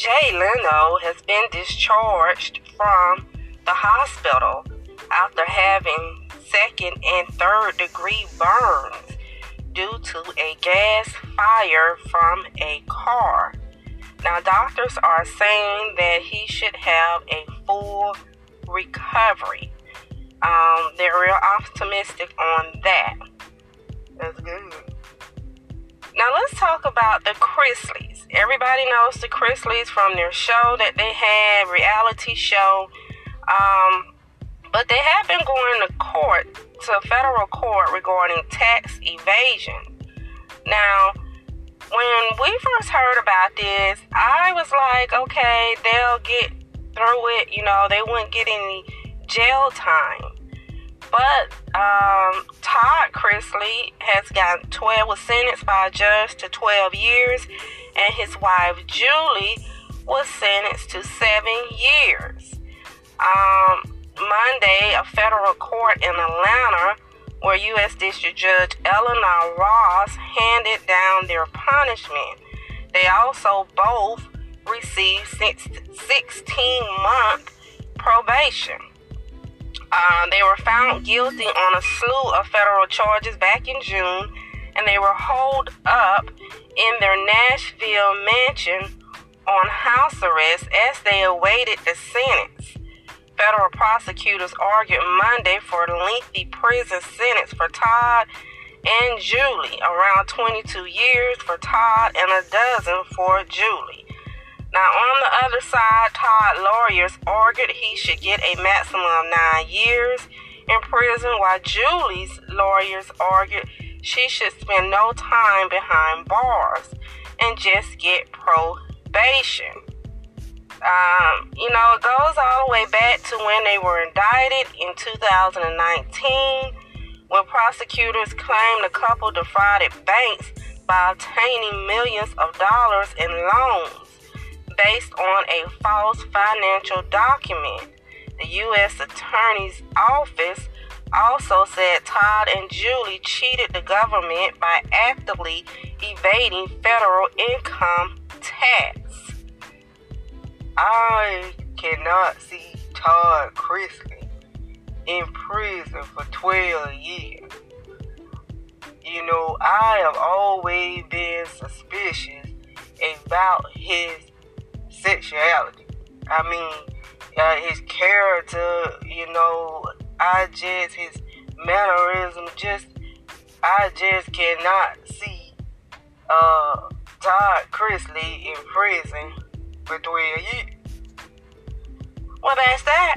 Jay Leno has been discharged from the hospital after having second and third degree burns due to a gas fire from a car. Now, doctors are saying that he should have a full recovery. Um, they're real optimistic on that. That's good. Now, let's talk about the Chrisleys. Everybody knows the Chrisleys from their show that they had, reality show. Um, but they have been going to court, to federal court regarding tax evasion. Now, when we first heard about this, I was like, okay, they'll get through it. You know, they wouldn't get any jail time. But um, Todd Chrisley has got 12, was sentenced by a judge to 12 years, and his wife Julie was sentenced to seven years. Um, Monday, a federal court in Atlanta, where U.S. District Judge Eleanor Ross handed down their punishment. They also both received 16 month probation. Uh, they were found guilty on a slew of federal charges back in June, and they were holed up in their Nashville mansion on house arrest as they awaited the sentence. Federal prosecutors argued Monday for a lengthy prison sentence for Todd and Julie, around 22 years for Todd and a dozen for Julie. Now, on the other side, Todd lawyers argued he should get a maximum of nine years in prison, while Julie's lawyers argued she should spend no time behind bars and just get probation. Um, you know, it goes all the way back to when they were indicted in 2019, when prosecutors claimed the couple defrauded banks by obtaining millions of dollars in loans based on a false financial document. The U.S. Attorney's Office also said Todd and Julie cheated the government by actively evading federal income tax. I cannot see Todd Chrisley in prison for 12 years. You know, I have always been suspicious about his sexuality. I mean, uh, his character, you know, I just, his mannerism, just, I just cannot see uh, Todd Chrisley in prison for 12 years. Well, that's that.